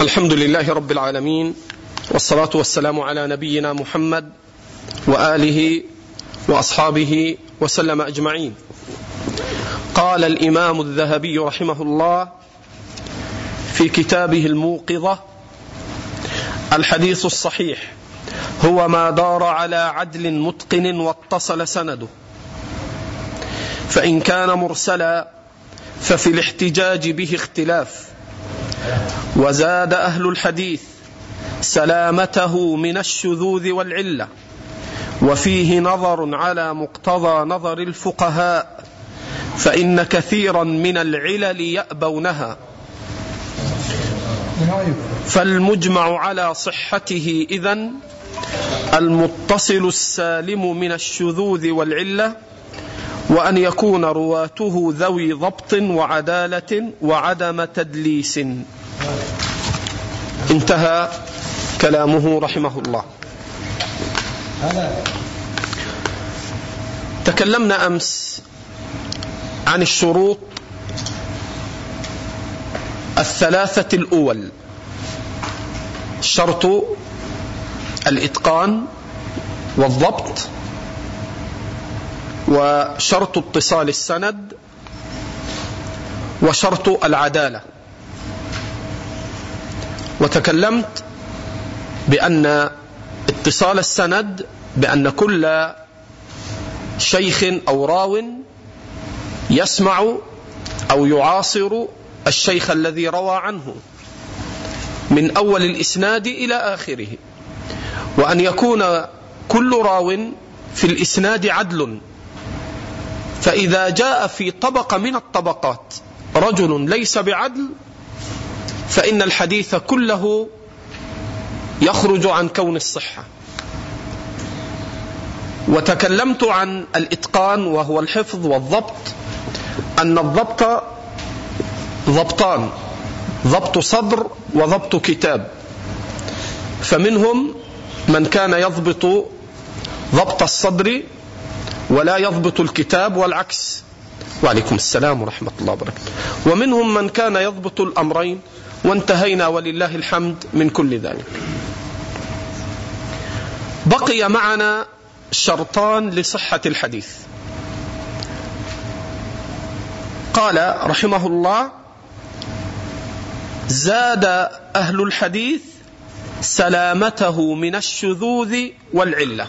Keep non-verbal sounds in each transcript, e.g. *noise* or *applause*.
الحمد لله رب العالمين والصلاة والسلام على نبينا محمد وآله وأصحابه وسلم أجمعين. قال الإمام الذهبي رحمه الله في كتابه الموقظة الحديث الصحيح هو ما دار على عدل متقن واتصل سنده. فإن كان مرسلا ففي الاحتجاج به اختلاف. وزاد أهل الحديث سلامته من الشذوذ والعلة وفيه نظر على مقتضى نظر الفقهاء فإن كثيرا من العلل يأبونها. فالمجمع على صحته إذن المتصل السالم من الشذوذ والعلة وأن يكون رواته ذوي ضبط وعدالة وعدم تدليس. انتهى كلامه رحمه الله تكلمنا أمس عن الشروط الثلاثة الأول. شرط الإتقان والضبط وشرط اتصال السند وشرط العدالة. وتكلمت بأن اتصال السند بأن كل شيخ أو راو يسمع أو يعاصر الشيخ الذي روى عنه من أول الإسناد إلى آخره وأن يكون كل راو في الإسناد عدل. فإذا جاء في طبقة من الطبقات رجل ليس بعدل فإن الحديث كله يخرج عن كون الصحة. وتكلمت عن الإتقان وهو الحفظ والضبط أن الضبط ضبطان ضبط صدر وضبط كتاب. فمنهم من كان يضبط ضبط الصدر ولا يضبط الكتاب والعكس. وعليكم السلام ورحمة الله وبركاته. ومنهم من كان يضبط الأمرين وانتهينا ولله الحمد من كل ذلك. بقي معنا شرطان لصحة الحديث. قال رحمه الله زاد أهل الحديث سلامته من الشذوذ والعلة.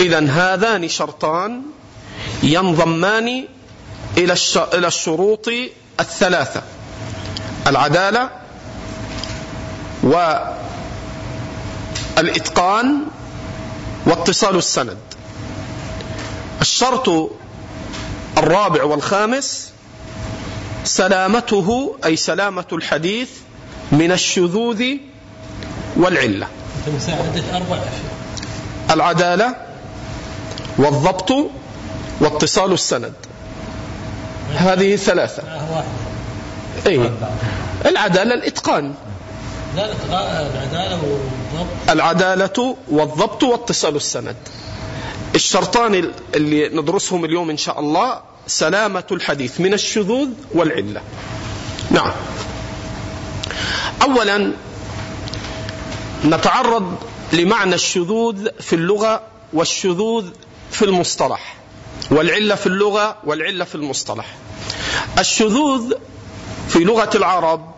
إذا هذان شرطان ينضمان إلى الشروط الثلاثة. العدالة والإتقان واتصال السند. الشرط الرابع والخامس سلامته أي سلامة الحديث من الشذوذ والعلة. العدالة والضبط واتصال السند. هذه ثلاثة. أي العدالة الإتقان. العدالة والضبط. العدالة والضبط واتصال السند. الشرطان اللي ندرسهم اليوم إن شاء الله سلامة الحديث من الشذوذ والعلة. نعم. أولا نتعرض لمعنى الشذوذ في اللغة والشذوذ في المصطلح. والعلة في اللغة والعلة في المصطلح. الشذوذ في لغة العرب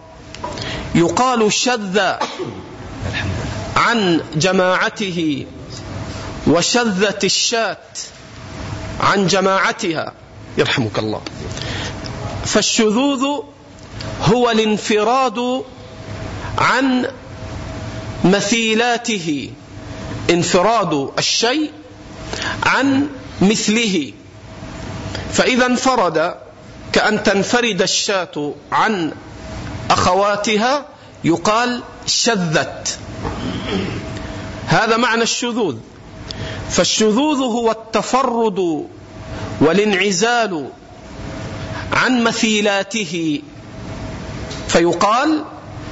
يقال شذ عن جماعته وشذت الشاة عن جماعتها. يرحمك الله. فالشذوذ هو الانفراد عن مثيلاته. انفراد الشيء عن مثله. فإذا انفرد كأن تنفرد الشاة عن أخواتها يقال شذت. هذا معنى الشذوذ. فالشذوذ هو التفرد والانعزال عن مثيلاته. فيقال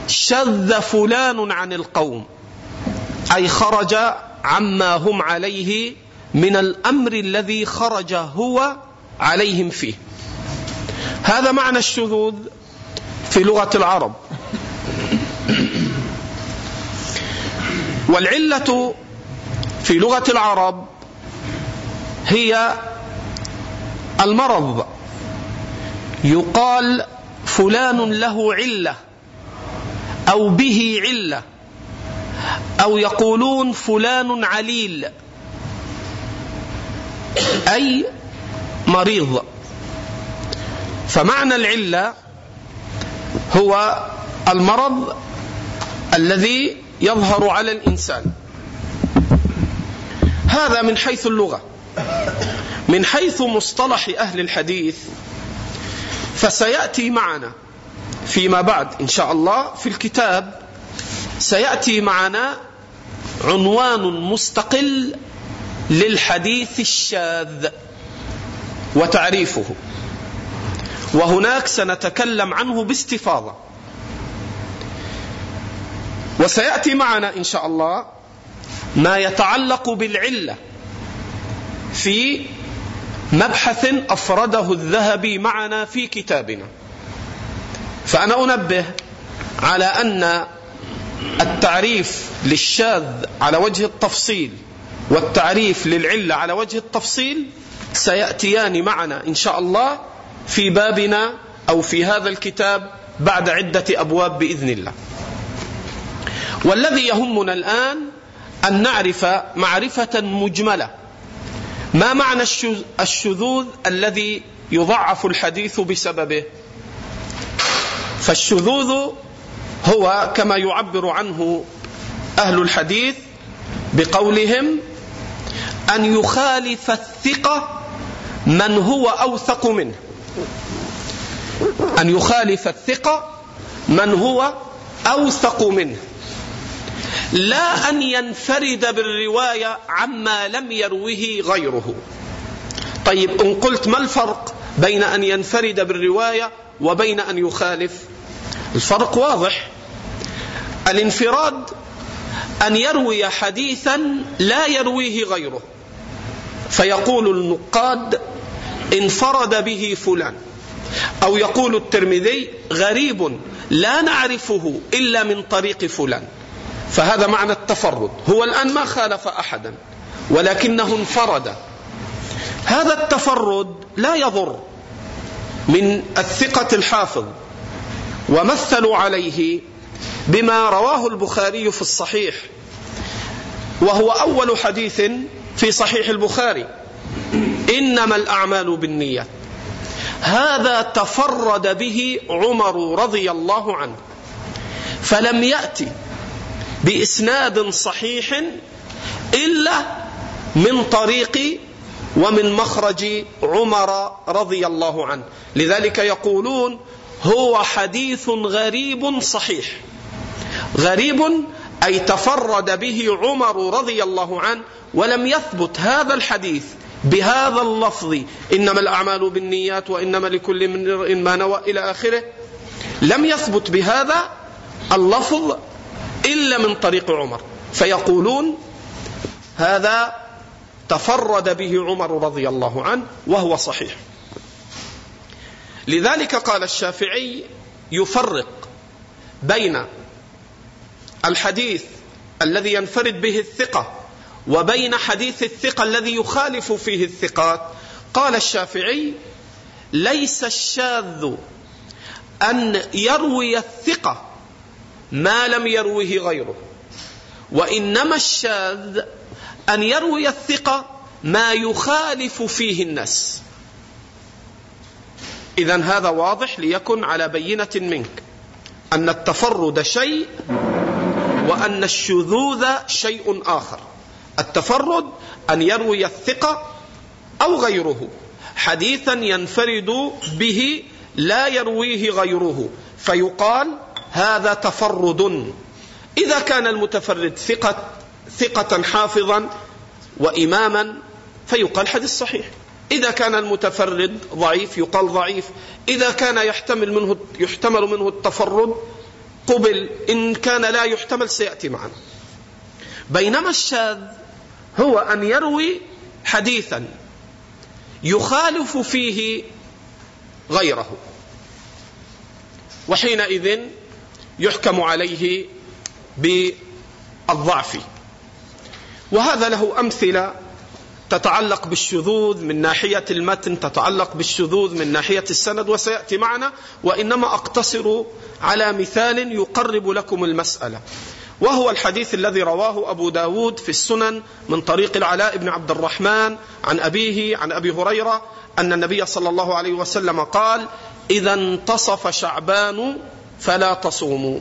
شذ فلان عن القوم. أي خرج عما هم عليه من الأمر الذي خرج هو عليهم فيه. هذا معنى الشذوذ في لغة العرب. والعلة في لغة العرب هي المرض. يقال فلان له علة أو به علة أو يقولون فلان عليل أي مريض. فمعنى العلة هو المرض الذي يظهر على الإنسان. هذا من حيث اللغة. من حيث مصطلح أهل الحديث. فسيأتي معنا فيما بعد إن شاء الله في الكتاب. سيأتي معنا عنوان مستقل للحديث الشاذ وتعريفه. وهناك سنتكلم عنه باستفاضة. وسيأتي معنا إن شاء الله ما يتعلق بالعلة في مبحث أفرده الذهبي معنا في كتابنا. فأنا أنبه على أن التعريف للشاذ على وجه التفصيل والتعريف للعلة على وجه التفصيل سيأتيان معنا إن شاء الله في بابنا أو في هذا الكتاب بعد عدة أبواب بإذن الله. والذي يهمنا الآن أن نعرف معرفة مجملة. ما معنى الشذوذ الذي يضعف الحديث بسببه؟ فالشذوذ هو كما يعبر عنه أهل الحديث بقولهم أن يخالف الثقة من هو أوثق منه. أن يخالف الثقة من هو أوثق منه. لا أن ينفرد بالرواية عما لم يروه غيره. طيب إن قلت ما الفرق بين أن ينفرد بالرواية وبين أن يخالف؟ الفرق واضح. الانفراد أن يروي حديثا لا يرويه غيره. فيقول النقاد انفرد به فلان. أو يقول الترمذي غريب لا نعرفه إلا من طريق فلان. فهذا معنى التفرد. هو الآن ما خالف أحدا ولكنه انفرد. هذا التفرد لا يضر من الثقة الحافظ ومثلوا عليه بما رواه البخاري في الصحيح وهو أول حديث في صحيح البخاري. إنما الأعمال بالنيات هذا تفرد به عمر رضي الله عنه. فلم يأتي بإسناد صحيح إلا من طريق ومن مخرج عمر رضي الله عنه. لذلك يقولون هو حديث غريب صحيح. غريب أي تفرد به عمر رضي الله عنه ولم يثبت هذا الحديث. بهذا اللفظ إنما الأعمال بالنيات وإنما لكل امرئ ما نوى إلى آخره لم يثبت بهذا اللفظ إلا من طريق عمر. فيقولون هذا تفرد به عمر رضي الله عنه وهو صحيح. لذلك قال الشافعي يفرق بين الحديث الذي ينفرد به الثقة وبين حديث الثقة الذي يخالف فيه الثقات. قال الشافعي ليس الشاذ أن يروي الثقة ما لم يروه غيره وإنما الشاذ أن يروي الثقة ما يخالف فيه الناس. اذا هذا واضح ليكن على بينة منك أن التفرد شيء وأن الشذوذ شيء آخر. التفرد أن يروي الثقة أو غيره. حديثا ينفرد به لا يرويه غيره. فيقال هذا تفرد. إذا كان المتفرد ثقة ثقة حافظا وإماما فيقال حديث صحيح. إذا كان المتفرد ضعيف يقال ضعيف. إذا كان يحتمل منه يحتمل منه التفرد قبل إن كان لا يحتمل سيأتي معنا. بينما الشاذ هو أن يروي حديثا يخالف فيه غيره. وحينئذ يحكم عليه بالضعف. وهذا له أمثلة تتعلق بالشذوذ من ناحية المتن تتعلق بالشذوذ من ناحية السند وسيأتي معنا وإنما أقتصر على مثال يقرب لكم المسألة. وهو الحديث الذي رواه أبو داود في السنن من طريق العلاء بن عبد الرحمن عن أبيه عن أبي هريرة أن النبي صلى الله عليه وسلم قال إذا انتصف شعبان فلا تصوموا.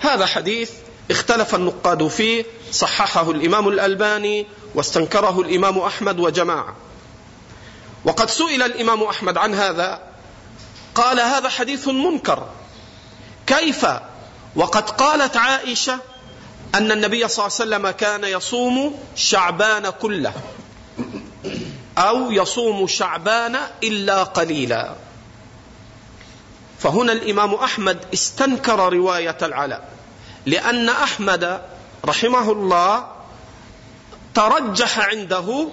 هذا حديث اختلف النقاد فيه صححه الإمام الألباني واستنكره الإمام أحمد وجماعة. وقد سئل الإمام أحمد عن هذا قال هذا حديث منكر. كيف؟ وقد قالت عائشة أن النبي صلى الله عليه وسلم كان يصوم شعبان كله. أو يصوم شعبان إلا قليلا. فهنا الإمام أحمد استنكر رواية العلاء. لأن أحمد رحمه الله ترجح عنده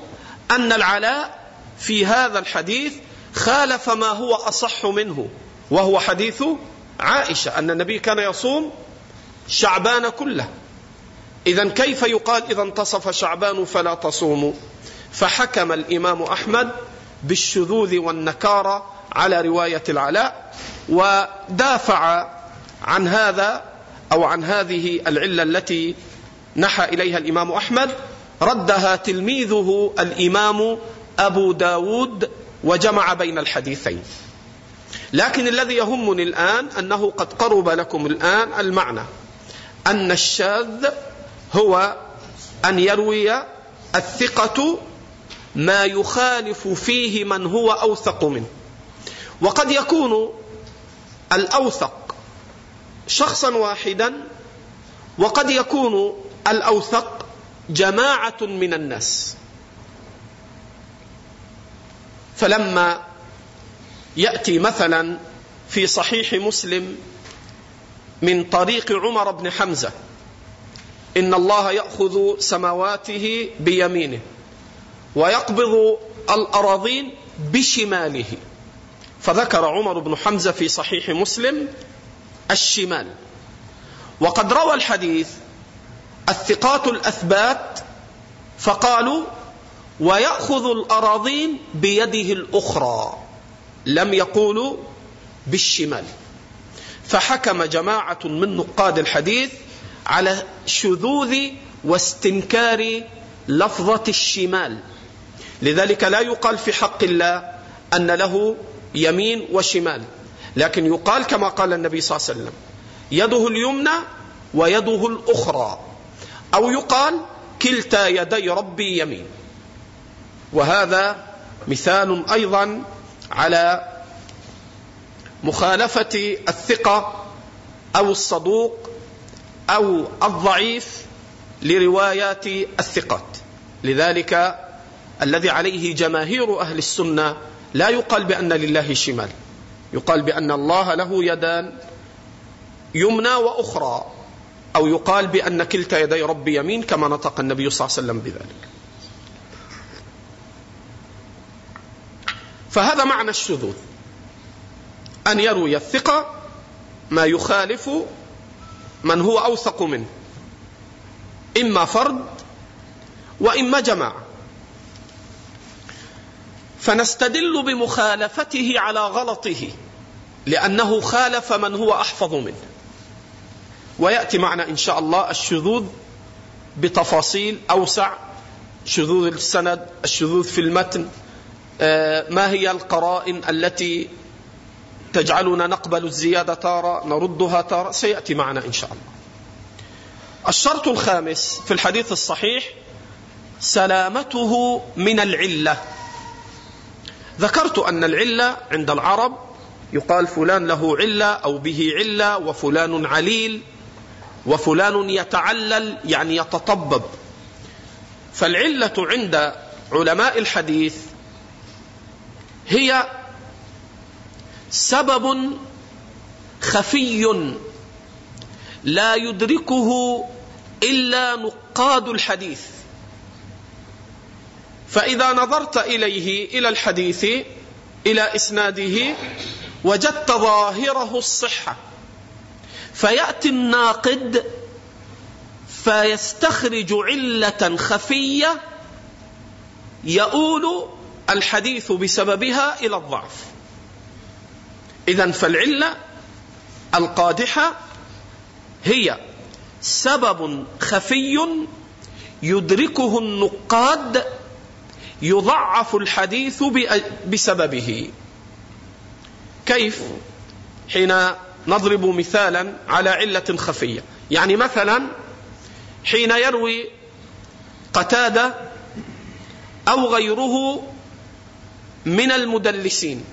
أن العلاء في هذا الحديث خالف ما هو أصح منه وهو حديث عائشة أن النبي كان يصوم شعبان كله. إذا كيف يقال إذا انتصف شعبان فلا تصوموا فحكم الإمام أحمد بالشذوذ والنكارة على رواية العلاء ودافع عن هذا أو عن هذه العلة التي نحى إليها الإمام أحمد ردها تلميذه الإمام أبو داود وجمع بين الحديثين. لكن الذي يهمني الآن أنه قد قرب لكم الآن المعنى أن الشاذ هو أن يروي الثقة ما يخالف فيه من هو أوثق منه. وقد يكون الأوثق شخصا واحدا وقد يكون الأوثق جماعة من الناس. فلما يأتي مثلا في صحيح مسلم من طريق عمر بن حمزة إن الله يأخذ سماواته بيمينه ويقبض الأراضين بشماله. فذكر عمر بن حمزة في صحيح مسلم الشمال. وقد روى الحديث الثقات الأثبات فقالوا ويأخذ الأراضين بيده الأخرى لم يقولوا بالشمال. فحكم جماعة من نقاد الحديث على شذوذ واستنكار لفظة الشمال. لذلك لا يقال في حق الله أن له يمين وشمال لكن يقال كما قال النبي صلى الله عليه وسلم يده اليمنى ويده الأخرى أو يقال كلتا يدي ربي يمين. وهذا مثال أيضا على مخالفة الثقة أو الصدوق أو الضعيف لروايات الثقات. لذلك الذي عليه جماهير أهل السنة لا يقال بأن لله شمال. يقال بأن الله له يدان يمنى وأخرى أو يقال بأن كلتا يدي ربي يمين كما نطق النبي صلى الله عليه وسلم بذلك. فهذا معنى الشذوذ. أن يروي الثقة ما يخالف من هو أوثق منه. إما فرد وإما جماعة فنستدل بمخالفته على غلطه لأنه خالف من هو أحفظ منه. ويأتي معنا إن شاء الله الشذوذ بتفاصيل أوسع شذوذ السند الشذوذ في المتن آه، ما هي القرائن التي تجعلنا نقبل الزيادة تارة نردها تارة سيأتي معنا إن شاء الله. الشرط الخامس في الحديث الصحيح سلامته من العلة. ذكرت أن العلة عند العرب يقال فلان له علة أو به علة وفلان عليل وفلان يتعلل يعني يتطبب. فالعلة عند علماء الحديث هي سبب خفي لا يدركه إلا نقاد الحديث. فإذا نظرت إليه إلى الحديث إلى إسناده وجدت ظاهره الصحة. فيأتي الناقد فيستخرج علة خفية يؤول الحديث بسببها إلى الضعف. إذا فالعلة القادحة هي سبب خفي يدركه النقاد يضعف الحديث بسببه. كيف؟ حين نضرب مثالا على علة خفية. يعني مثلا حين يروي قتادة أو غيره من المدلسين.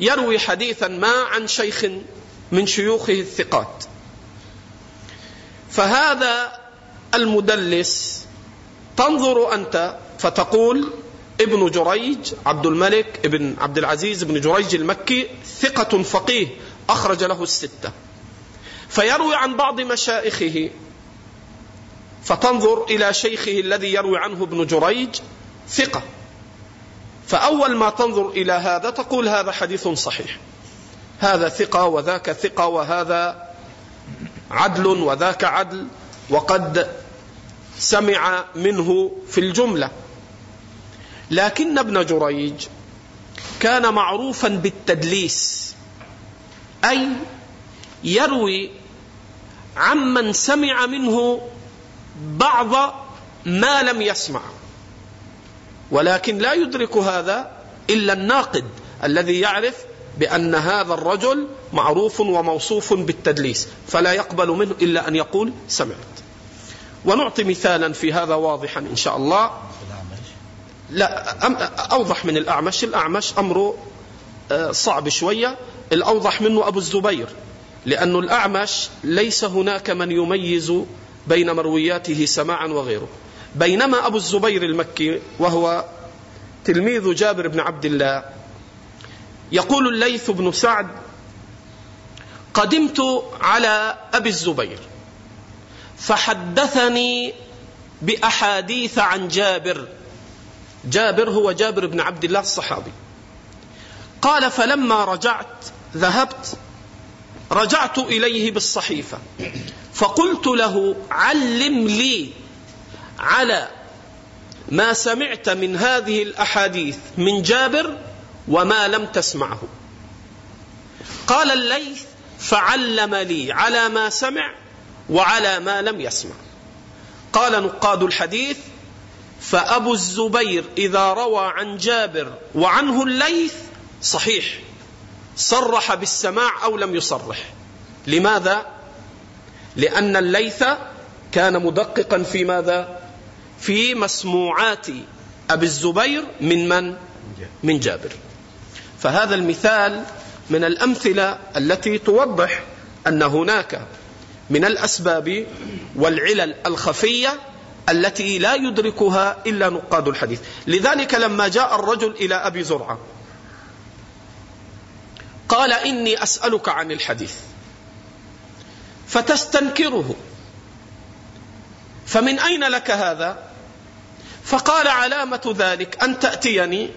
يروي حديثا ما عن شيخ من شيوخه الثقات. فهذا المدلس تنظر أنت فتقول ابن جريج عبد الملك ابن عبد العزيز بن جريج المكي ثقة فقيه أخرج له الستة. فيروي عن بعض مشائخه فتنظر إلى شيخه الذي يروي عنه ابن جريج ثقة. فأول ما تنظر إلى هذا تقول هذا حديث صحيح. هذا ثقة وذاك ثقة وهذا عدل وذاك عدل وقد سمع منه في الجملة. لكن ابن جريج كان معروفا بالتدليس أي يروي عمن سمع منه بعض ما لم يسمع. ولكن لا يدرك هذا إلا الناقد الذي يعرف بأن هذا الرجل معروف وموصوف بالتدليس فلا يقبل منه إلا أن يقول سمعت. ونعطي مثالا في هذا واضحا إن شاء الله. لا أوضح من الأعمش. الأعمش أمره آه، صعب شوية. الأوضح منه أبو الزبير لأن الأعمش ليس هناك من يميز بين مروياته سماعا وغيره. بينما أبو الزبير المكي وهو تلميذ جابر بن عبد الله يقول الليث بن سعد قدمت على أبي الزبير فحدثني بأحاديث عن جابر جابر هو جابر بن عبد الله الصحابي قال فلما رجعت ذهبت رجعت إليه بالصحيفة فقلت له علم لي على ما سمعت من هذه الأحاديث من جابر وما لم تسمعه قال الليث فعلم لي على ما سمع وعلى ما لم يسمع قال نقاد الحديث فأبو الزبير إذا روى عن جابر وعنه الليث صحيح صرح بالسماع أو لم يصرح لماذا؟ لأن الليث كان مدققا في ماذا؟ في مسموعات أبي الزبير من من؟ من جابر. فهذا المثال من الأمثلة التي توضح أن هناك من الأسباب والعلل الخفية التي لا يدركها إلا نقاد الحديث. لذلك لما جاء الرجل إلى أبي زرعة قال إني أسألك عن الحديث. فتستنكره. فمن أين لك هذا؟ فقال علامة ذلك أن تأتيني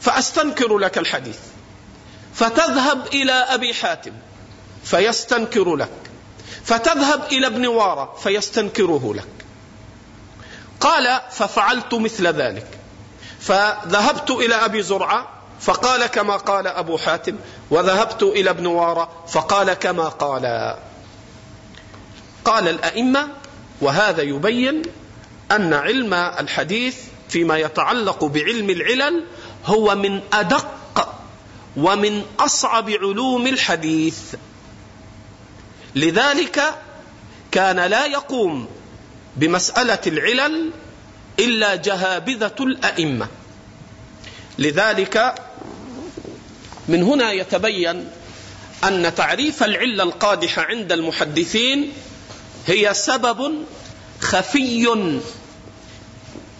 فأستنكر لك الحديث. فتذهب إلى أبي حاتم فيستنكر لك. فتذهب إلى ابن وارة فيستنكره لك. قال ففعلت مثل ذلك. فذهبت إلى أبي زرعة فقال كما قال أبو حاتم وذهبت إلى ابن وارة فقال كما قال. قال الأئمة وهذا يبين أن علم الحديث فيما يتعلق بعلم العلل هو من أدق ومن أصعب علوم الحديث. لذلك كان لا يقوم بمسألة العلل إلا جهابذة الأئمة. لذلك من هنا يتبين أن تعريف العلة القادحة عند المحدثين هي سبب خفي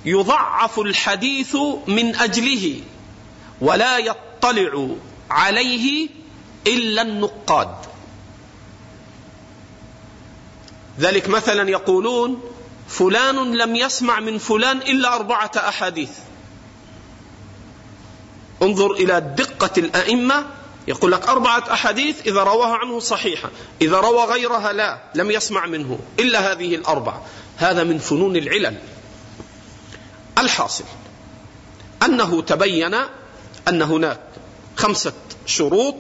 يضعف الحديث من أجله ولا يطلع عليه إلا النقاد. ذلك مثلا يقولون فلان لم يسمع من فلان إلا أربعة أحاديث. انظر إلى دقة الأئمة يقول لك أربعة أحاديث إذا رواها عنه صحيحة إذا روى غيرها لا لم يسمع منه إلا هذه الأربعة. هذا من فنون العلل. الحاصل. أنه تبين أن هناك خمسة شروط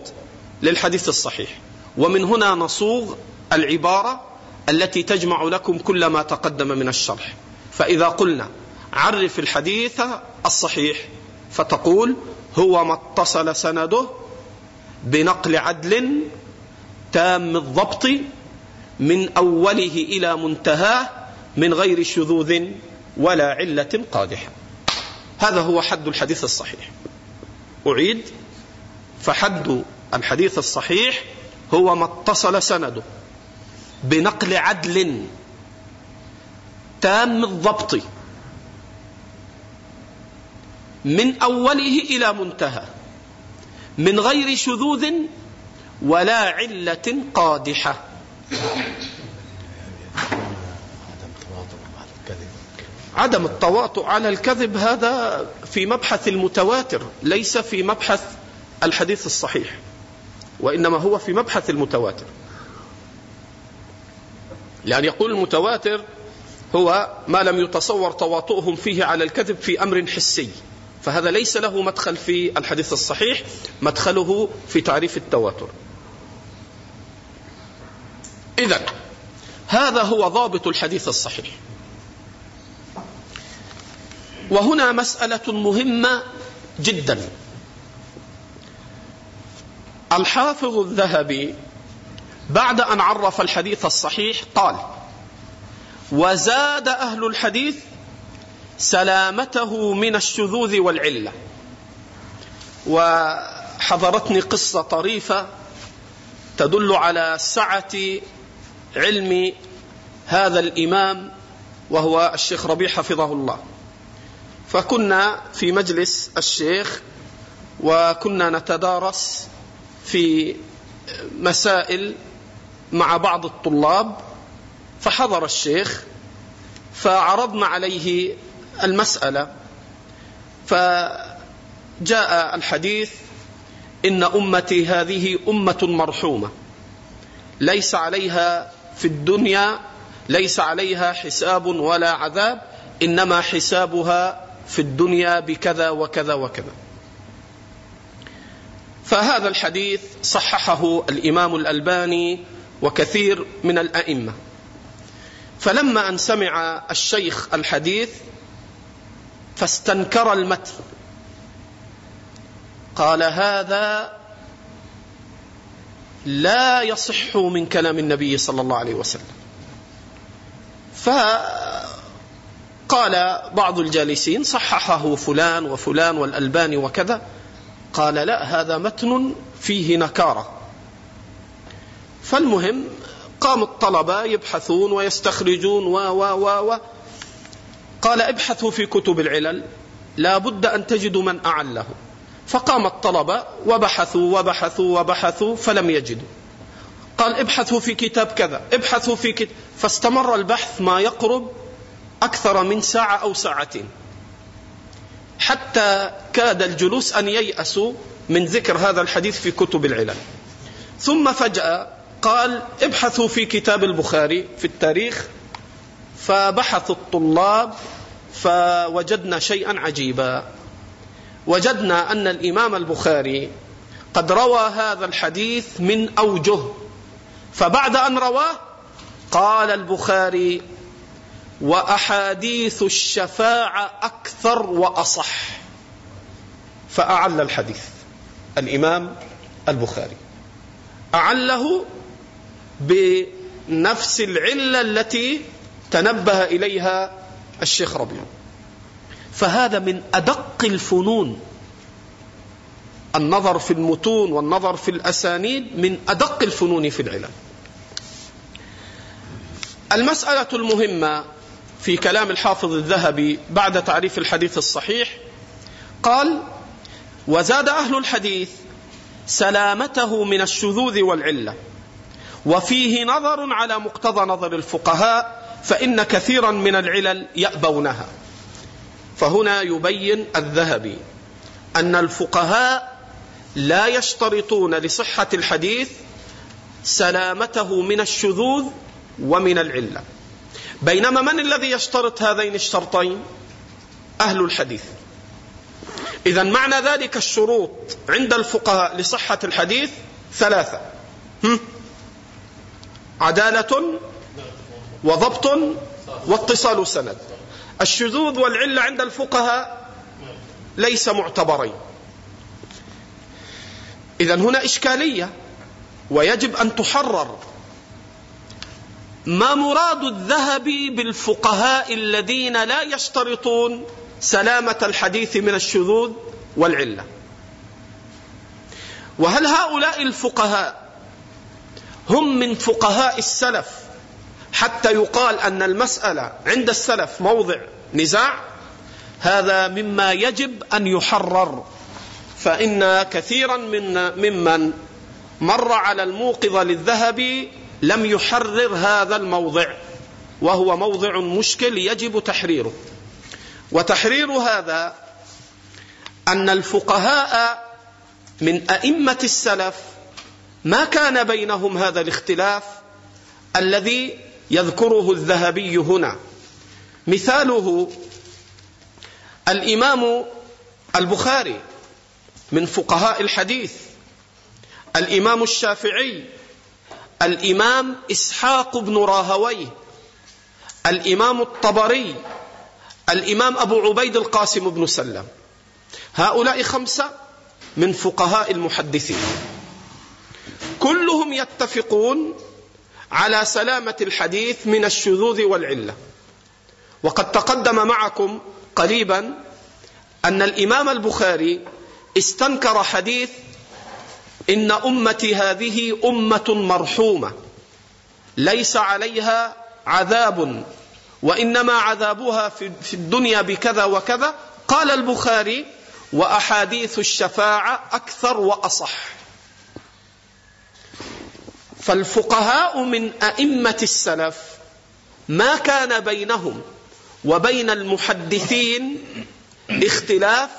للحديث الصحيح. ومن هنا نصوغ العبارة التي تجمع لكم كل ما تقدم من الشرح. فإذا قلنا عرف الحديث الصحيح فتقول هو ما اتصل سنده بنقل عدل تام الضبط من أوله إلى منتهاه من غير شذوذ ولا علة قادحة. هذا هو حد الحديث الصحيح. أعيد. فحد الحديث الصحيح هو ما اتصل سنده بنقل عدل تام الضبط من أوله إلى منتهى من غير شذوذ ولا علة قادحة. عدم التواطؤ على الكذب هذا في مبحث المتواتر ليس في مبحث الحديث الصحيح وإنما هو في مبحث المتواتر. لأن يقول المتواتر هو ما لم يتصور تواطؤهم فيه على الكذب في أمر حسي فهذا ليس له مدخل في الحديث الصحيح مدخله في تعريف التواتر. إذا هذا هو ضابط الحديث الصحيح. وهنا مسألة مهمة جدا. الحافظ الذهبي بعد أن عرف الحديث الصحيح قال وزاد أهل الحديث سلامته من الشذوذ والعلة. وحضرتني قصة طريفة تدل على سعة علم هذا الإمام وهو الشيخ ربيع حفظه الله. فكنا في مجلس الشيخ وكنا نتدارس في مسائل مع بعض الطلاب فحضر الشيخ فعرضنا عليه المسألة. فجاء الحديث إن أمتي هذه أمة مرحومة ليس عليها في الدنيا ليس عليها حساب ولا عذاب إنما حسابها في الدنيا بكذا وكذا وكذا. فهذا الحديث صححه الإمام الألباني وكثير من الأئمة. فلما أن سمع الشيخ الحديث فاستنكر المتن. قال هذا لا يصح من كلام النبي صلى الله عليه وسلم. فقال بعض الجالسين صححه فلان وفلان والألباني وكذا. قال لا هذا متن فيه نكارة. فالمهم قام الطلبة يبحثون ويستخرجون و و و و. قال ابحثوا في كتب العلل لا بد أن تجدوا من أعله. فقام الطلبة وبحثوا وبحثوا وبحثوا فلم يجدوا. قال ابحثوا في كتاب كذا ابحثوا في كتاب فاستمر البحث ما يقرب أكثر من ساعة أو ساعتين. حتى كاد الجلوس أن ييأسوا من ذكر هذا الحديث في كتب العلل. ثم فجأة قال ابحثوا في كتاب البخاري في التاريخ. فبحث الطلاب فوجدنا شيئا عجيبا. وجدنا أن الإمام البخاري قد روى هذا الحديث من أوجه. فبعد أن رواه قال البخاري وأحاديث الشفاعة أكثر وأصح. فأعل الحديث الإمام البخاري. أعله بنفس العلة التي تنبه إليها الشيخ ربيع. فهذا من أدق الفنون. النظر في المتون والنظر في الأسانيد من أدق الفنون في العلم المسألة المهمة في كلام الحافظ الذهبي بعد تعريف الحديث الصحيح قال وزاد أهل الحديث سلامته من الشذوذ والعلة وفيه نظر على مقتضى نظر الفقهاء فإن كثيرا من العلل يأبونها. فهنا يبين الذهبي أن الفقهاء لا يشترطون لصحة الحديث سلامته من الشذوذ ومن العلة. بينما من الذي يشترط هذين الشرطين؟ أهل الحديث. إذا معنى ذلك الشروط عند الفقهاء لصحة الحديث ثلاثة. عدالة وضبط واتصال سند الشذوذ والعلة عند الفقهاء ليس معتبرين. إذا هنا إشكالية ويجب أن تحرر ما مراد الذهب بالفقهاء الذين لا يشترطون سلامة الحديث من الشذوذ والعلة؟ وهل هؤلاء الفقهاء هم من فقهاء السلف؟ حتى يقال أن المسألة عند السلف موضع نزاع هذا مما يجب أن يحرر. فإن كثيرا من ممن مر على الموقظة للذهب لم يحرر هذا الموضع وهو موضع مشكل يجب تحريره. وتحرير هذا أن الفقهاء من أئمة السلف ما كان بينهم هذا الاختلاف الذي يذكره الذهبي هنا. مثاله الإمام البخاري من فقهاء الحديث الإمام الشافعي الإمام إسحاق بن راهويه الإمام الطبري الإمام أبو عبيد القاسم بن سلم. هؤلاء خمسة من فقهاء المحدثين. كلهم يتفقون على سلامة الحديث من الشذوذ والعلة. وقد تقدم معكم قريبا أن الإمام البخاري استنكر حديث إن أمتي هذه أمة مرحومة. ليس عليها عذاب وإنما عذابها في الدنيا بكذا وكذا. قال البخاري وأحاديث الشفاعة أكثر وأصح. فالفقهاء من أئمة السلف ما كان بينهم وبين المحدثين اختلاف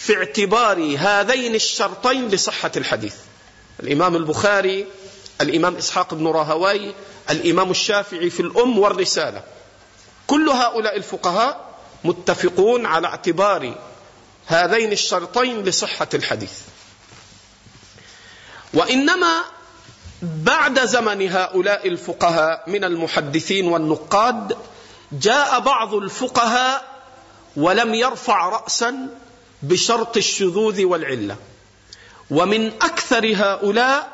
في اعتبار هذين الشرطين لصحة الحديث. الإمام البخاري الإمام إسحاق بن راهوي الإمام الشافعي في الأم والرسالة. كل هؤلاء الفقهاء متفقون على اعتبار هذين الشرطين لصحة الحديث. وإنما بعد زمن هؤلاء الفقهاء من المحدثين والنقاد جاء بعض الفقهاء ولم يرفع رأسا بشرط الشذوذ والعلة. ومن أكثر هؤلاء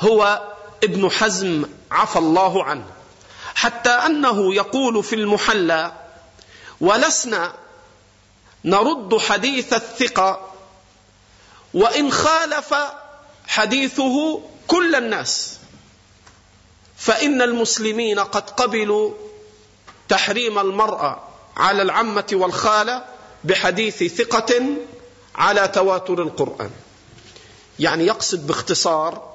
هو ابن حزم عفى الله عنه. حتى أنه يقول في المحلى ولسنا نرد حديث الثقة وإن خالف حديثه كل الناس فإن المسلمين قد قبلوا تحريم المرأة على العمة والخالة بحديث ثقة على تواتر القرآن. يعني يقصد باختصار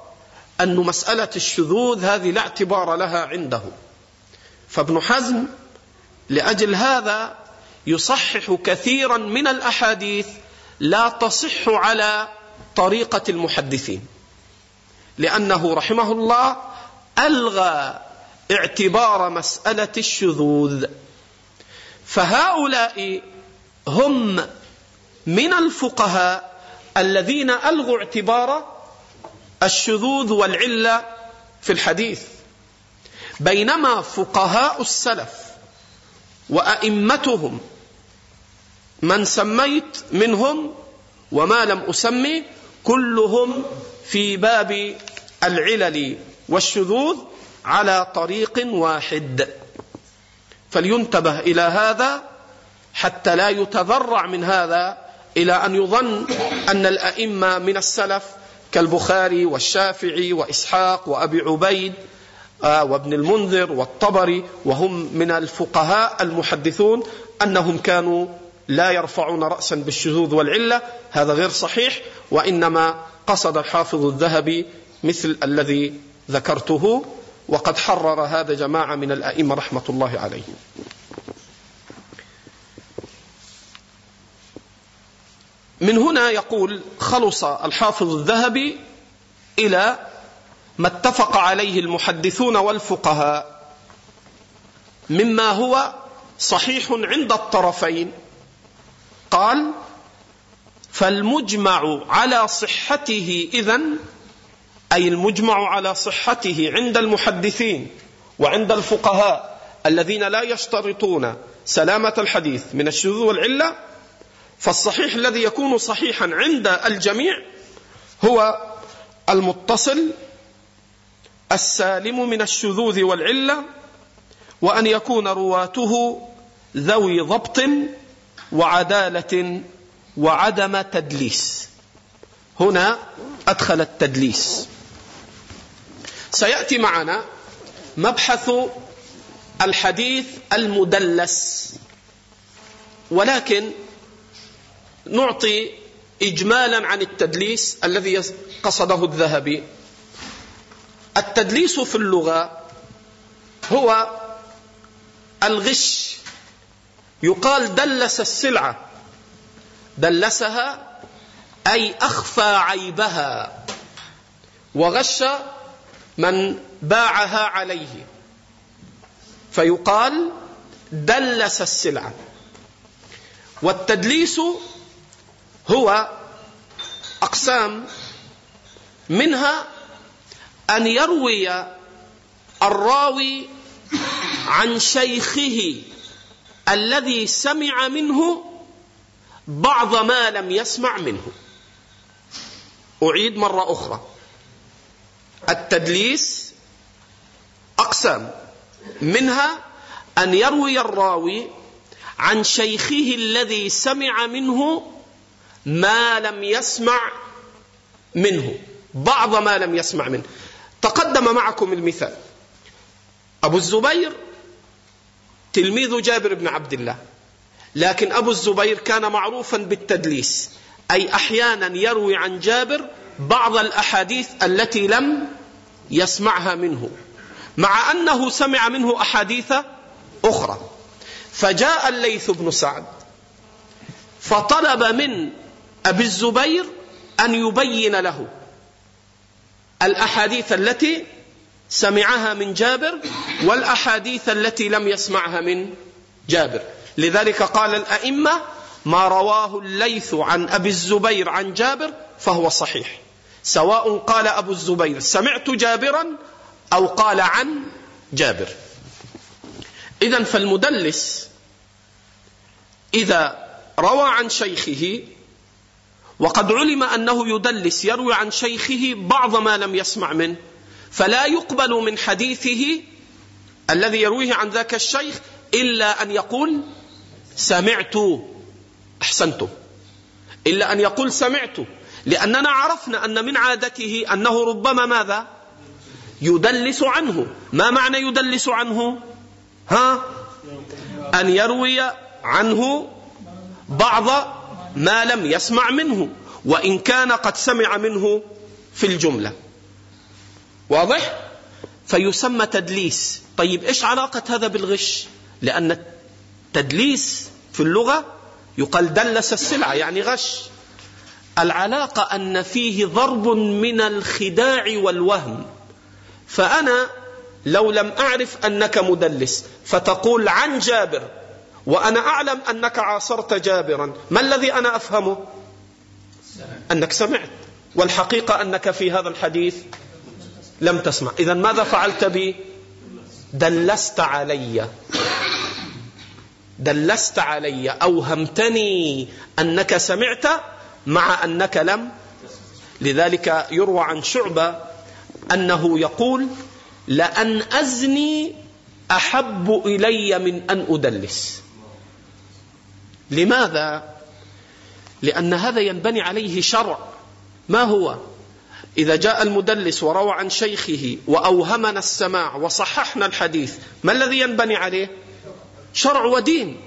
أن مسألة الشذوذ هذه لا اعتبار لها عنده. فابن حزم لأجل هذا يصحح كثيرا من الأحاديث لا تصح على طريقة المحدثين. لأنه رحمه الله ألغى اعتبار مسألة الشذوذ. فهؤلاء هم من الفقهاء الذين ألغوا اعتبار الشذوذ والعلة في الحديث. بينما فقهاء السلف وأئمتهم من سميت منهم وما لم أسمي كلهم في باب العلل والشذوذ على طريق واحد. فلينتبه إلى هذا حتى لا يتذرع من هذا إلى أن يظن أن الأئمة من السلف كالبخاري والشافعي وإسحاق وأبي عبيد آه، وابن المنذر والطبري وهم من الفقهاء المحدثون أنهم كانوا لا يرفعون راسا بالشذوذ والعلة. هذا غير صحيح وإنما قصد الحافظ الذهبي مثل الذي ذكرته وقد حرر هذا جماعة من الأئمة رحمة الله عليهم. من هنا يقول خلص الحافظ الذهبي إلى ما اتفق عليه المحدثون والفقهاء مما هو صحيح عند الطرفين. قال فالمجمع على صحته إذن أي المجمع على صحته عند المحدثين وعند الفقهاء الذين لا يشترطون سلامة الحديث من الشذوذ والعلة فالصحيح الذي يكون صحيحا عند الجميع هو المتصل السالم من الشذوذ والعلة وأن يكون رواته ذوي ضبط وعدالة وعدم تدليس. هنا أدخل التدليس. سيأتي معنا مبحث الحديث المدلس ولكن نعطي إجمالا عن التدليس الذي قصده الذهبي. التدليس في اللغة هو الغش. يقال دلس السلعة. دلسها أي أخفى عيبها. وغش من باعها عليه. فيقال دلس السلعة. والتدليس هو أقسام منها أن يروي الراوي عن شيخه الذي سمع منه بعض ما لم يسمع منه. أعيد مرة أخرى. التدليس أقسام منها أن يروي الراوي عن شيخه الذي سمع منه ما لم يسمع منه. بعض ما لم يسمع منه. تقدم معكم المثال. أبو الزبير تلميذ جابر بن عبد الله. لكن أبو الزبير كان معروفا بالتدليس. أي أحيانا يروي عن جابر بعض الأحاديث التي لم يسمعها منه. مع أنه سمع منه أحاديث أخرى. فجاء الليث بن سعد. فطلب من أبي الزبير أن يبين له الأحاديث التي سمعها من جابر والأحاديث التي لم يسمعها من جابر. لذلك قال الأئمة ما رواه الليث عن أبي الزبير عن جابر فهو صحيح. سواء قال أبو الزبير سمعت جابرا أو قال عن جابر. إذا فالمدلس إذا روى عن شيخه وقد علم أنه يدلس يروي عن شيخه بعض ما لم يسمع منه. فلا يقبل من حديثه الذي يرويه عن ذاك الشيخ إلا أن يقول سمعت أحسنتم إلا أن يقول سمعت لأننا عرفنا أن من عادته أنه ربما ماذا؟ يدلس عنه. ما معنى يدلس عنه؟ ها؟ أن يروي عنه بعض ما لم يسمع منه وإن كان قد سمع منه في الجملة. واضح؟ فيسمى تدليس. طيب إيش علاقة هذا بالغش؟ لأن التدليس في اللغة يقال دلس السلعة يعني غش. العلاقة أن فيه ضرب من الخداع والوهم. فأنا لو لم أعرف أنك مدلس فتقول عن جابر. وأنا أعلم أنك عاصرت جابرا. ما الذي أنا أفهمه؟ أنك سمعت. والحقيقة أنك في هذا الحديث لم تسمع. إذا ماذا فعلت بي؟ دلست علي. دلست علي. أوهمتني أنك سمعت مع أنك لم. لذلك يروى عن شعبة أنه يقول لأن أزني أحب إلي من أن أدلس. لماذا؟ لأن هذا ينبني عليه شرع ما هو؟ إذا جاء المدلس وروى عن شيخه وأوهمنا السماع وصححنا الحديث ما الذي ينبني عليه؟ شرع ودين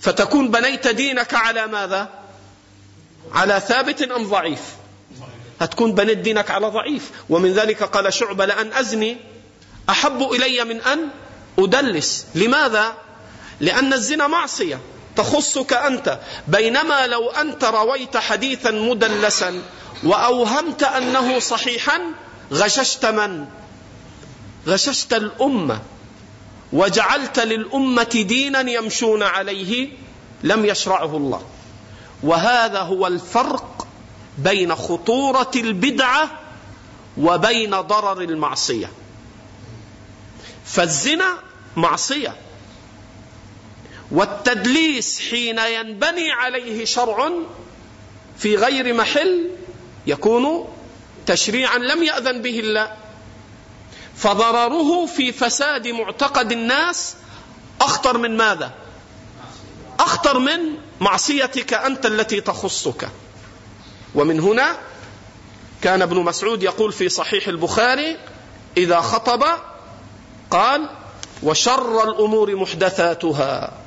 فتكون بنيت دينك على ماذا؟ على ثابت أم ضعيف؟ هتكون بنيت دينك على ضعيف ومن ذلك قال شعبة لأن أزني أحب إلي من أن أدلس لماذا؟ لأن الزنا معصية تخصك أنت. بينما لو أنت رويت حديثا مدلسا وأوهمت أنه صحيحا غششت من؟ غششت الأمة. وجعلت للأمة دينا يمشون عليه لم يشرعه الله. وهذا هو الفرق بين خطورة البدعة وبين ضرر المعصية. فالزنا معصية. والتدليس حين ينبني عليه شرع في غير محل يكون تشريعا لم يأذن به الله. فضرره في فساد معتقد الناس أخطر من ماذا؟ أخطر من معصيتك أنت التي تخصك. ومن هنا كان ابن مسعود يقول في صحيح البخاري إذا خطب قال وشر الأمور محدثاتها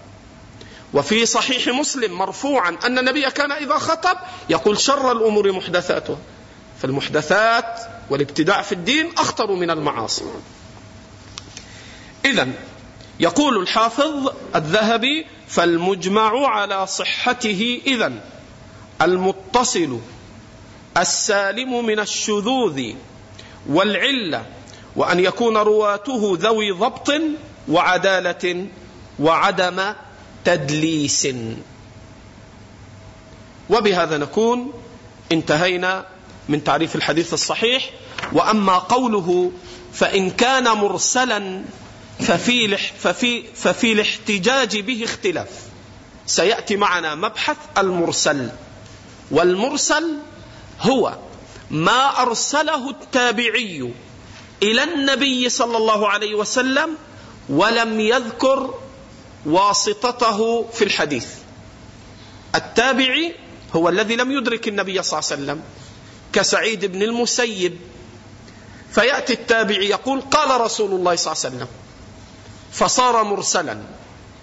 وفي صحيح مسلم مرفوعا أن النبي كان إذا خطب يقول شر الأمور محدثاتها فالمحدثات والابتداع في الدين أخطر من المعاصي. إذا يقول الحافظ الذهبي فالمجمع على صحته إذا المتصل السالم من الشذوذ والعلة وأن يكون رواته ذوي ضبط وعدالة وعدم تدليس. وبهذا نكون انتهينا من تعريف الحديث الصحيح. وأما قوله فإن كان مرسلا ففي ففي ففي الاحتجاج به اختلاف. سيأتي معنا مبحث المرسل. والمرسل هو ما أرسله التابعي إلى النبي صلى الله عليه وسلم ولم يذكر واسطته في الحديث. التابعي هو الذي لم يدرك النبي صلى الله عليه وسلم كسعيد بن المسيب. فيأتي التابعي يقول قال رسول الله صلى الله عليه وسلم فصار مرسلا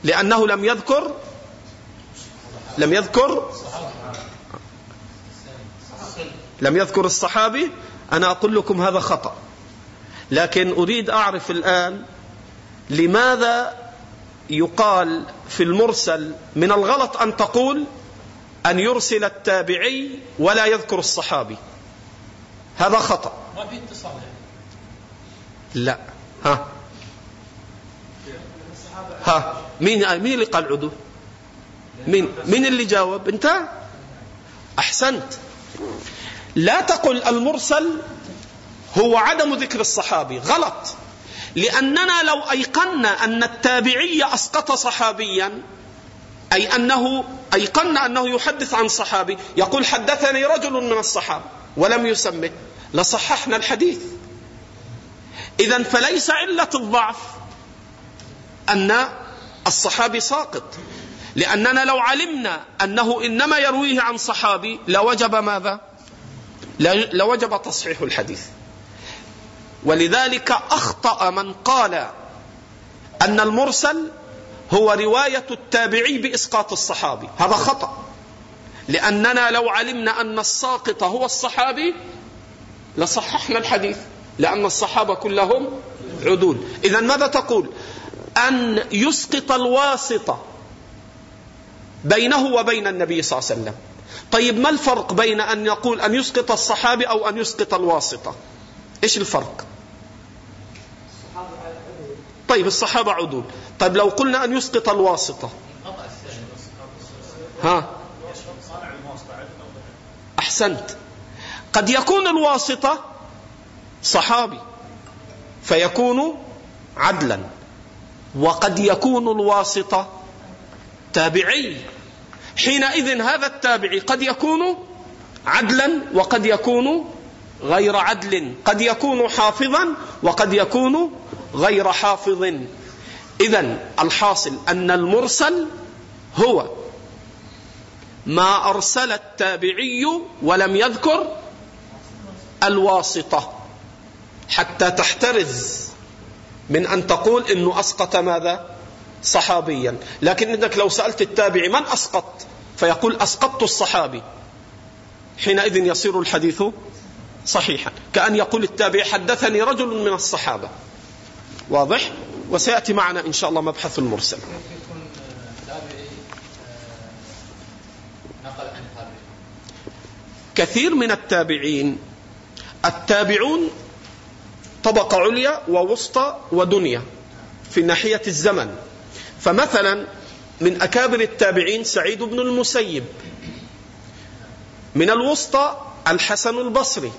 لأنه لم يذكر لم يذكر لم يذكر الصحابي أنا أقول لكم هذا خطأ. لكن أريد أعرف الآن لماذا يقال في المرسل من الغلط أن تقول أن يرسل التابعي ولا يذكر الصحابي. هذا خطأ. ما في اتصال لا. ها. ها. مين مين اللي قال عدو؟ مين مين اللي جاوب؟ أنت؟ أحسنت. لا تقل المرسل هو عدم ذكر الصحابي. غلط. لأننا لو أيقنا أن التابعي أسقط صحابيا أي أنه أيقنا أنه يحدث عن صحابي يقول حدثني رجل من الصحابة ولم يسمه لصححنا الحديث. إذا فليس علة الضعف أن الصحابي ساقط. لأننا لو علمنا أنه إنما يرويه عن صحابي لوجب ماذا؟ لوجب تصحيح الحديث. ولذلك أخطأ من قال أن المرسل هو رواية التابعي بإسقاط الصحابي. هذا خطأ. لأننا لو علمنا أن الساقط هو الصحابي لصححنا الحديث. لأن الصحابة كلهم عدول. اذا ماذا تقول؟ أن يسقط الواسطه بينه وبين النبي صلى الله عليه وسلم. طيب ما الفرق بين أن يقول أن يسقط الصحابي أو أن يسقط الواسطه إيش الفرق؟ طيب الصحابة عدول. طيب لو قلنا أن يسقط الواسطة. ها؟ أحسنت. قد يكون الواسطة صحابي فيكون عدلا. وقد يكون الواسطة تابعي. حينئذ هذا التابعي قد يكون عدلا وقد يكون غير عدل. قد يكون حافظا وقد يكون غير حافظ. اذا الحاصل أن المرسل هو. ما أرسل التابعي ولم يذكر الواسطة. حتى تحترز من أن تقول إنه أسقط ماذا؟ صحابيا. لكن إنك لو سألت التابعي من أسقط؟ فيقول أسقطت الصحابي. حينئذ يصير الحديث صحيحا. كأن يقول التابع حدثني رجل من الصحابة. واضح؟ وسيأتي معنا إن شاء الله مبحث المرسل. كثير من التابعين التابعون طبقة عليا ووسطى ودنيا في ناحية الزمن. فمثلا من أكابر التابعين سعيد بن المسيب. من الوسطى الحسن البصري.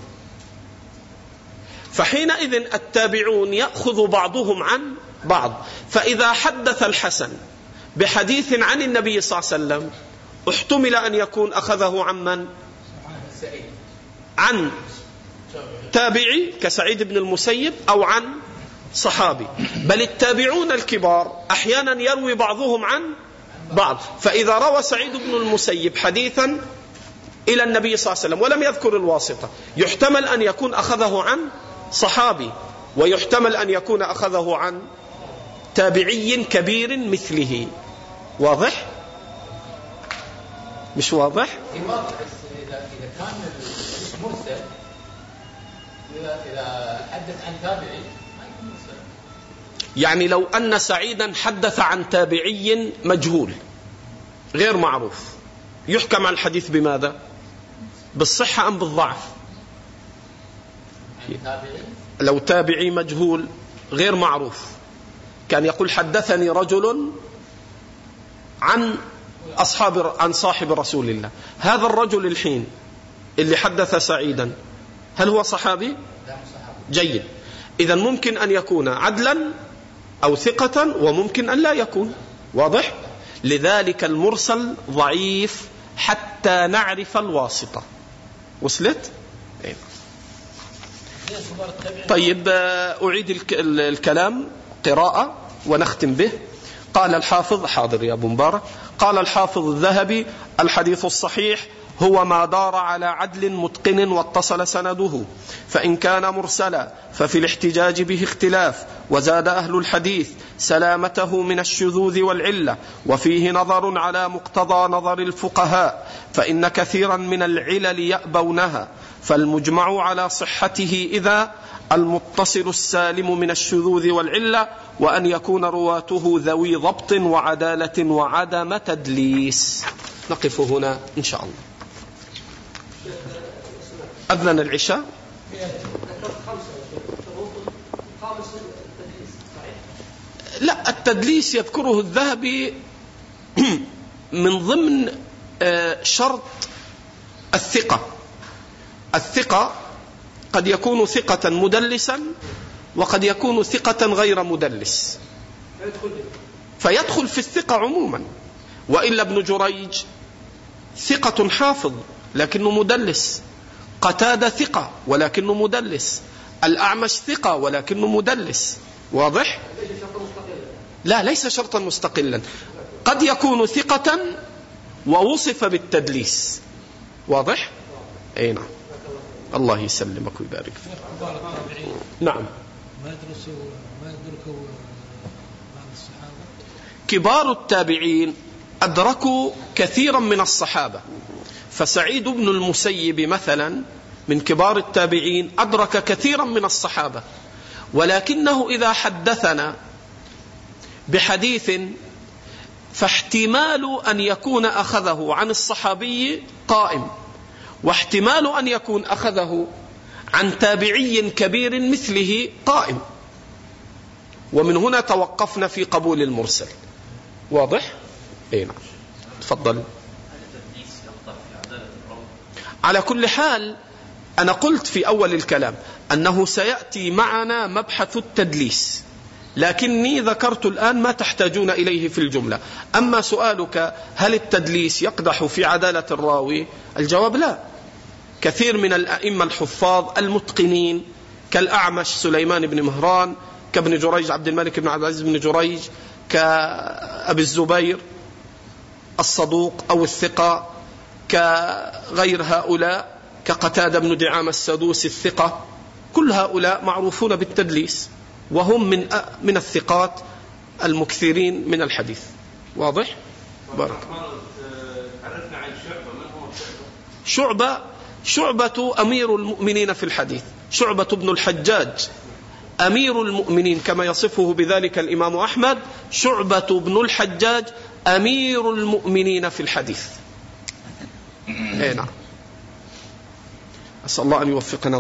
فحينئذ التابعون يأخذ بعضهم عن بعض. فإذا حدث الحسن بحديث عن النبي صلى الله عليه وسلم احتمل أن يكون أخذه عن من؟ عن تابعي كسعيد بن المسيب أو عن صحابي. بل التابعون الكبار أحيانا يروي بعضهم عن بعض. فإذا روى سعيد بن المسيب حديثا إلى النبي صلى الله عليه وسلم ولم يذكر الواسطة يحتمل أن يكون أخذه عن صحابي ويحتمل أن يكون أخذه عن تابعي كبير مثله. واضح؟ مش واضح؟ اذا كان مرسل اذا حدث عن تابعي يعني لو أن سعيدا حدث عن تابعي مجهول غير معروف. يحكم على الحديث بماذا؟ بالصحة أم بالضعف؟ لو تابعي مجهول غير معروف. كان يقول حدثني رجل عن أصحاب عن صاحب رسول الله. هذا الرجل الحين اللي حدث سعيدا هل هو صحابي؟ جيد. إذا ممكن أن يكون عدلا أو ثقة وممكن أن لا يكون. واضح؟ لذلك المرسل ضعيف حتى نعرف الواسطة. وصلت. طيب آه، أعيد الكلام قراءة ونختم به. قال الحافظ حاضر يا أبو مبارك. قال الحافظ الذهبي الحديث الصحيح هو ما دار على عدل متقن واتصل سنده فإن كان مرسلا ففي الاحتجاج به اختلاف وزاد أهل الحديث سلامته من الشذوذ والعلة وفيه نظر على مقتضى نظر الفقهاء فإن كثيرا من العلل يأبونها فالمجمع على صحته إذا المتصل السالم من الشذوذ والعلة وأن يكون رواته ذوي ضبط وعدالة وعدم تدليس. نقف هنا إن شاء الله. أذن العشاء. لا التدليس يذكره الذهبي *clears throat* من ضمن آه، شرط الثقة. الثقة قد يكون ثقة مدلسا وقد يكون ثقة غير مدلس. فيدخل في الثقة عموما. وإلا ابن جريج ثقة حافظ لكنه مدلس. قتادة ثقة ولكنه مدلس. الأعمش ثقة ولكنه مدلس. واضح؟ لا ليس شرطا مستقلا. قد يكون ثقة ووصف بالتدليس. واضح؟ أي نعم. الله يسلمك ويبارك فيك. نعم. ما يدرسوا ما بعض الصحابة؟ كبار التابعين أدركوا كثيرا من الصحابة. فسعيد بن المسيب مثلا من كبار التابعين أدرك كثيرا من الصحابة. ولكنه إذا حدثنا بحديث فاحتمال أن يكون أخذه عن الصحابي قائم. واحتمال أن يكون أخذه عن تابعي كبير مثله قائم. ومن هنا توقفنا في قبول المرسل. واضح؟ إي نعم. تفضل. على كل حال أنا قلت في أول الكلام أنه سيأتي معنا مبحث التدليس لكني ذكرت الآن ما تحتاجون إليه في الجملة. أما سؤالك هل التدليس يقدح في عدالة الراوي؟ الجواب لا. كثير من الأئمة الحفاظ المتقنين كالأعمش سليمان بن مهران كابن جريج عبد الملك بن عبد العزيز بن جريج كأبي الزبير الصدوق أو الثقة كغير هؤلاء كقتادة بن دعامة السدوسي الثقة. كل هؤلاء معروفون بالتدليس وهم من من الثقات المكثرين من الحديث. واضح؟ بارك شعبة شعبة أمير المؤمنين في الحديث شعبة بن الحجاج أمير المؤمنين كما يصفه بذلك الإمام أحمد شعبة بن الحجاج أمير المؤمنين في الحديث. أي نعم. أسأل الله أن يوفقنا